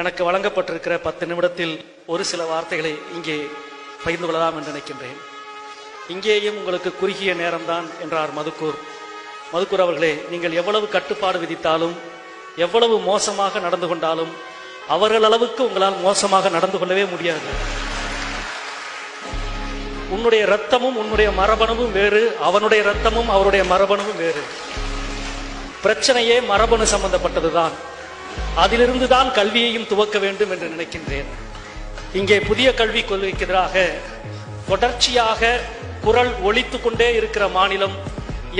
எனக்கு வழங்கப்பட்டிருக்கிற பத்து நிமிடத்தில் ஒரு சில வார்த்தைகளை இங்கே பகிர்ந்து கொள்ளலாம் என்று நினைக்கின்றேன். இங்கேயும் உங்களுக்கு குறுகிய நேரம்தான் என்றார் மதுக்கூர். மதுக்கூர் அவர்களே நீங்கள் எவ்வளவு கட்டுப்பாடு விதித்தாலும் எவ்வளவு மோசமாக நடந்து கொண்டாலும் அவர்கள் அளவுக்கு உங்களால் மோசமாக நடந்து கொள்ளவே முடியாது. உன்னுடைய ரத்தமும் உன்னுடைய மரபணுவும் வேறு அவனுடைய ரத்தமும் அவருடைய மரபணுவும் வேறு. பிரச்சனையே மரபணு சம்பந்தப்பட்டதுதான். அதிலிருந்து தான் கல்வியையும் துவக்க வேண்டும் என்று நினைக்கின்றேன். இங்கே புதிய கல்விக் கொள்கைக்கு எதிராக தொடர்ச்சியாக குரல் ஒழித்து கொண்டே இருக்கிற மாநிலம்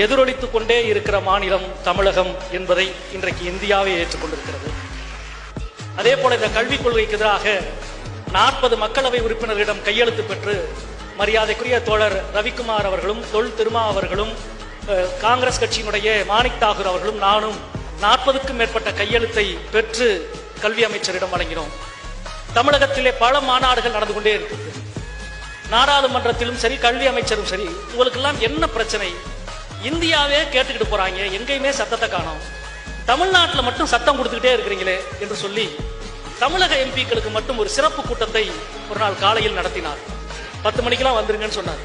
எதிரொலித்து கொண்டே இருக்கிற மாநிலம் தமிழகம் என்பதை இன்றைக்கு இந்தியாவே ஏற்றுக்கொண்டிருக்கிறது. அதே போல இந்த கல்விக் கொள்கைக்கு எதிராக நாற்பது மக்களவை உறுப்பினர்களிடம் கையெழுத்து பெற்று மரியாதைக்குரிய தோழர் ரவிக்குமார் அவர்களும் தொல் திருமா அவர்களும் காங்கிரஸ் கட்சியினுடைய மாணிக் தாகூர் அவர்களும் நானும் நாற்பதுக்கும் மேற்பட்ட கையெழுத்தை பெற்று கல்வி அமைச்சரிடம் வழங்கினோம். தமிழகத்திலே பல மாநாடுகள் நடந்து கொண்டே இருக்குது நாடாளுமன்றத்திலும் சரி கல்வி அமைச்சரும் சரி உங்களுக்கெல்லாம் என்ன பிரச்சனை? இந்தியாவே கேட்டுக்கிட்டு போறாங்க எங்கேயுமே சத்தத்தை காணோம். தமிழ்நாட்டில் மட்டும் சத்தம் கொடுத்துக்கிட்டே இருக்கிறீங்களே என்று சொல்லி தமிழக எம்பிக்களுக்கு மட்டும் ஒரு சிறப்பு கூட்டத்தை ஒரு நாள் காலையில் நடத்தினார். பத்து மணிக்கெல்லாம் வந்துருங்கன்னு சொன்னார்.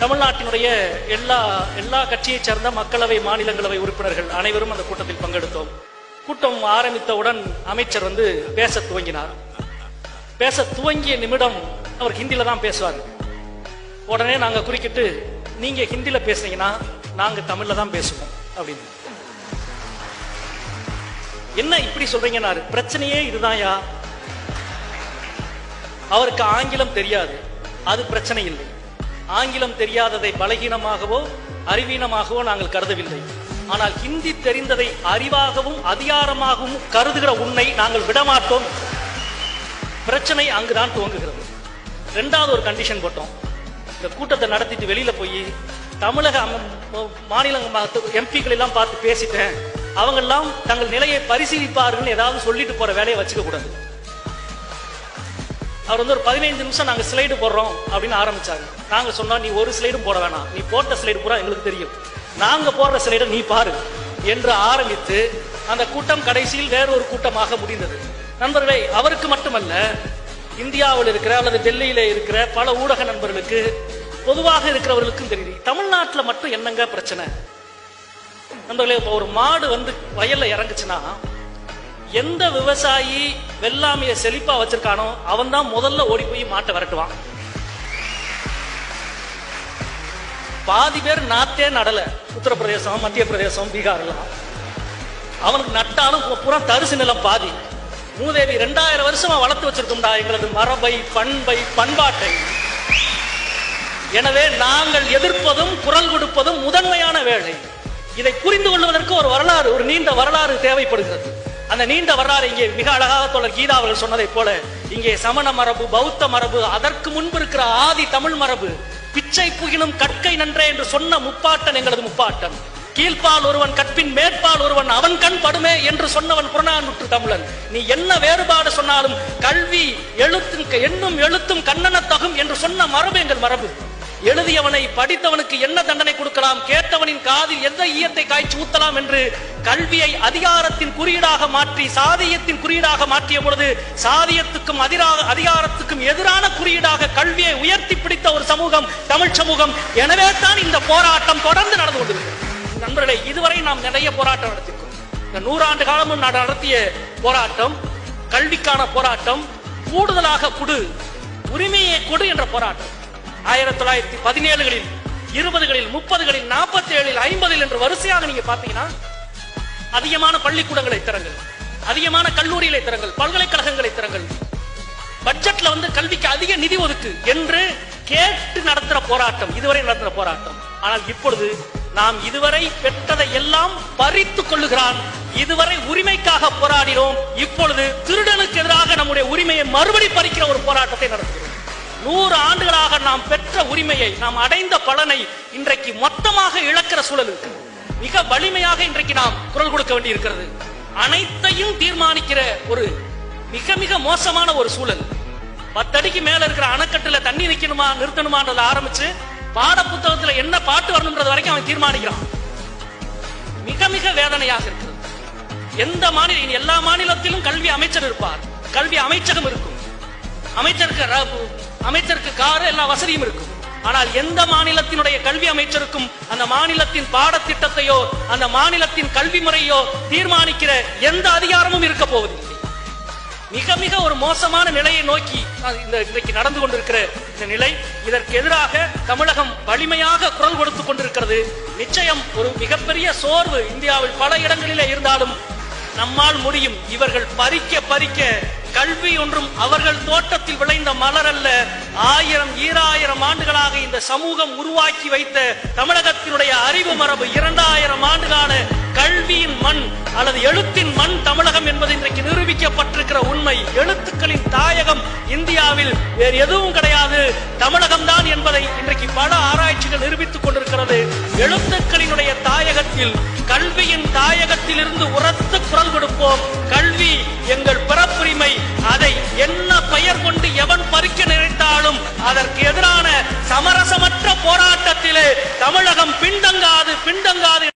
தமிழ்நாட்டினுடைய எல்லா எல்லா கட்சியைச் சேர்ந்த மக்களவை மாநிலங்களவை உறுப்பினர்கள் அனைவரும் அந்த கூட்டத்தில் பங்கெடுத்தோம். கூட்டம் ஆரம்பித்தவுடன் அமைச்சர் வந்து பேச துவங்கினார். பேச துவங்கிய நிமிடம் அவர் ஹிந்தில தான் பேசுவார். உடனே நாங்க குறுக்கிட்டு நீங்க ஹிந்தியில பேசுனீங்கன்னா நாங்க தமிழ்ல தான் பேசுவோம் அப்படின்னு. என்ன இப்படி சொல்றீங்கன்னாரு? பிரச்சனையே இதுதான்யா. அவருக்கு ஆங்கிலம் தெரியாது. அது பிரச்சனை இல்லை. ஆங்கிலம் தெரியாததை பலகீனமாகவோ அறிவீனமாகவோ நாங்கள் கருதவில்லை. ஆனால் ஹிந்தி தெரிந்ததை அறிவாகவும் அதிகாரமாகவும் கருதுகிற உன்னை நாங்கள் விடமாட்டோம். பிரச்சனை அங்குதான் துவங்குகிறது. ரெண்டாவது ஒரு கண்டிஷன் போட்டோம். இந்த கூட்டத்தை நடத்திட்டு வெளியில போய் தமிழக மாநில எம்பிக்கள் எல்லாம் பார்த்து பேசிட்டேன். அவங்க எல்லாம் தங்கள் நிலையை பரிசீலிப்பார்கள் ஏதாவது சொல்லிட்டு போற வேலையை வச்சுக்க கூடாது அவர் வந்து ஒரு பதினைந்து நிமிஷம் நாங்க ஸ்லைடு போடுறோம் அப்படின்னு ஆரம்பிச்சாங்க நாங்க சொன்னோம் நீ ஒரு ஸ்லைடும் போட வேணாம். நீ போட்ட ஸ்லைடு பூரா எங்களுக்கு தெரியும். நாங்க போடுற ஸ்லைடை நீ பாரு. என்று ஆரம்பித்து அந்த கூட்டம் கடைசியில் வேற ஒரு கூட்டமாக முடிந்தது. நண்பர்களே அவருக்கு மட்டுமல்ல இந்தியாவில் இருக்கிற அல்லது டெல்லியில இருக்கிற பல ஊடக நண்பர்களுக்கு பொதுவாக இருக்கிறவர்களுக்கும் தெரியுது. தமிழ்நாட்டில் மட்டும் என்னங்க பிரச்சனை? நண்பர்களே இப்போ ஒரு மாடு வந்து வயல்ல இறங்குச்சுன்னா எந்த விவசாயி வெள்ளாமைய செழிப்பா வச்சிருக்கானோ அவன் தான் முதல்ல ஓடி போய் மாட்டை விரட்டுவான். பாதி பேர் நாத்தே நடல. உத்தரப்பிரதேசம் மத்திய பிரதேசம் பீகார்லாம். அவனுக்கு நட்டாலும் பூரா தரிசு நிலம் பாதி. மூதேவி ரெண்டாயிரம் வருஷமா வளர்த்து வச்சிருக்கோம்டா எங்களது மரபை பண்பை பண்பாட்டை. எனவே நாங்கள் எதிர்ப்பதும் குரல் கொடுப்பதும் முதன்மையான வேலை. இதை புரிந்து கொள்வதற்கு ஒரு வரலாறு ஒரு நீண்ட வரலாறு தேவைப்படுகிறது. அந்த நீண்ட வரலாறு இங்கே மிக அழகாக தோழர் கீதா அவர்கள் சொன்னதைப் போல இங்கே சமண மரபு பௌத்த மரபு அதற்கு முன்பு இருக்கிற ஆதி தமிழ் மரபு பிச்சை புகினும் கற்கை நன்றே என்று சொன்ன முப்பாட்டன் எங்களது முப்பாட்டன். கீழ்ப்பால் ஒருவன் கற்பின் மேற்பால் ஒருவன் அவன் கண் படுமே என்று சொன்னவன் புறநானூற்று தமிழன். நீ என்ன வேறுபாடு சொன்னாலும் கல்வி எழுத்தும் எண்ணும் எழுத்தும் கண்ணனத்தகும் என்று சொன்ன மரபு எங்கள் மரபு. எழுதியவனை படித்தவனுக்கு என்ன தண்டனை கொடுக்கலாம்? கேட்டவனின் காதில் எந்த ஈயத்தை காய்ச்சி ஊத்தலாம் என்று கல்வியை அதிகாரத்தின் குறியீடாக மாற்றி சாதியத்தின் குறியீடாக மாற்றிய பொழுது சாதியத்துக்கும் அதிராக அதிகாரத்துக்கும் எதிரான குறியீடாக கல்வியை உயர்த்தி பிடித்த ஒரு சமூகம் தமிழ் சமூகம். எனவே தான் இந்த போராட்டம் தொடர்ந்து நடந்து கொண்டிருக்கிறது. நண்பர்களே இதுவரை நாம் நிறைய போராட்டம் நடத்திருக்கோம். இந்த நூறாண்டு காலமும் நான் நடத்திய போராட்டம் கல்விக்கான போராட்டம் கூடுதலாக குடு உரிமையை கொடு என்ற போராட்டம். ஆயிரத்தி தொள்ளாயிரத்தி பதினேழுகளில் இருபதுகளில் முப்பதுகளில் நாற்பத்தி ஏழில் ஐம்பதில் என்று வரிசையாக நீங்க பாத்தீங்கன்னா அதிகமான பள்ளிக்கூடங்களை திறங்கள் அதிகமான கல்லூரிகளை திறங்கள் பல்கலைக்கழகங்களை திறங்கள் பட்ஜெட்ல வந்து கல்விக்கு அதிக நிதி ஒதுக்கு என்று கேட்டு நடத்துற போராட்டம் இதுவரை நடத்துற போராட்டம். ஆனால் இப்பொழுது நாம் இதுவரை பெற்றதை எல்லாம் பறித்து கொள்ளுகிறான் இதுவரை உரிமைக்காக போராடினோம் இப்பொழுது திருடனுக்கு எதிராக நம்முடைய உரிமையை மறுபடி பறிக்கிற ஒரு போராட்டத்தை நடத்துகிறோம். நூறு ஆண்டுகளாக நாம் பெற்ற உரிமையை நாம் அடைந்த பலனை இன்றைக்கு மொத்தமாக இழக்கிற சூழல் இருக்கு. மிக வலிமையாக இன்றைக்கு நாம் குரல் கொடுக்க வேண்டி இருக்கிறது அனைத்தையும் தீர்மானிக்கிற ஒரு மிக மிக மோசமான ஒரு சூழல். பத்தடிக்கு மேல இருக்கிற அணைக்கட்டுல தண்ணி நிக்கணுமா நிறுத்தணுமான்றத ஆரம்பிச்சு பாட புத்தகத்துல என்ன பாட்டு வரணும்ன்றது வரைக்கும் அவன் தீர்மானிக்கிறான். மிக மிக வேதனையாக இருக்கிறது. எந்த மாநில எல்லா மாநிலத்திலும் கல்வி அமைச்சர் இருப்பார். கல்வி அமைச்சகம் இருக்கும். அமைச்சருக்கு அமைச்சருக்கு காரு எல்லா வசதியும் இருக்கும். ஆனால் எந்த மாநிலத்தினுடைய கல்வி அமைச்சருக்கும் அந்த மாநிலத்தின் பாடத்திட்டத்தையோ அந்த மாநிலத்தின் கல்வி முறையோ தீர்மானிக்கிற எந்த அதிகாரமும் இருக்க போவதில்லை. மிக மிக ஒரு மோசமான நிலையை நோக்கி இந்த இன்றைக்கு நடந்து கொண்டிருக்கிற இந்த நிலை. இதற்கு எதிராக தமிழகம் வலிமையாக குரல் கொடுத்துக் கொண்டிருக்கிறது. நிச்சயம் ஒரு மிகப்பெரிய சோர்வு இந்தியாவில் பல இடங்களிலே இருந்தாலும் நம்மால் முடியும் இவர்கள் பறிக்க பறிக்க கல்வி ஒன்றும் அவர்கள் தோட்டத்தில் விளைந்த மலர் அல்ல. ஆயிரம் ஈராயிரம் ஆண்டுகளாக இந்த சமூகம் உருவாக்கி வைத்த தமிழகத்தினுடைய அறிவு மரபு இரண்டாயிரம் ஆண்டுகால கல்வியின் மண் அல்லது எழுத்தின் மண் தமிழகம் என்பது இன்றைக்கு நிரூபிக்கப்பட்டிருக்கிற உண்மை. எழுத்துக்களின் தாயகம் இந்தியாவில் வேறு எதுவும் கிடையாது. தமிழகம் தான் என்பதை இன்றைக்கு பல ஆராய்ச்சிகள் நிரூபித்துக் கொண்டிருக்கிறது. எழுத்துக்களினுடைய தாயகத்தில் கல்வியின் தாயகத்தில் இருந்து உரத்து குரல் கொடுப்போம். தமிழகம் பின்தங்காது பின்தங்காது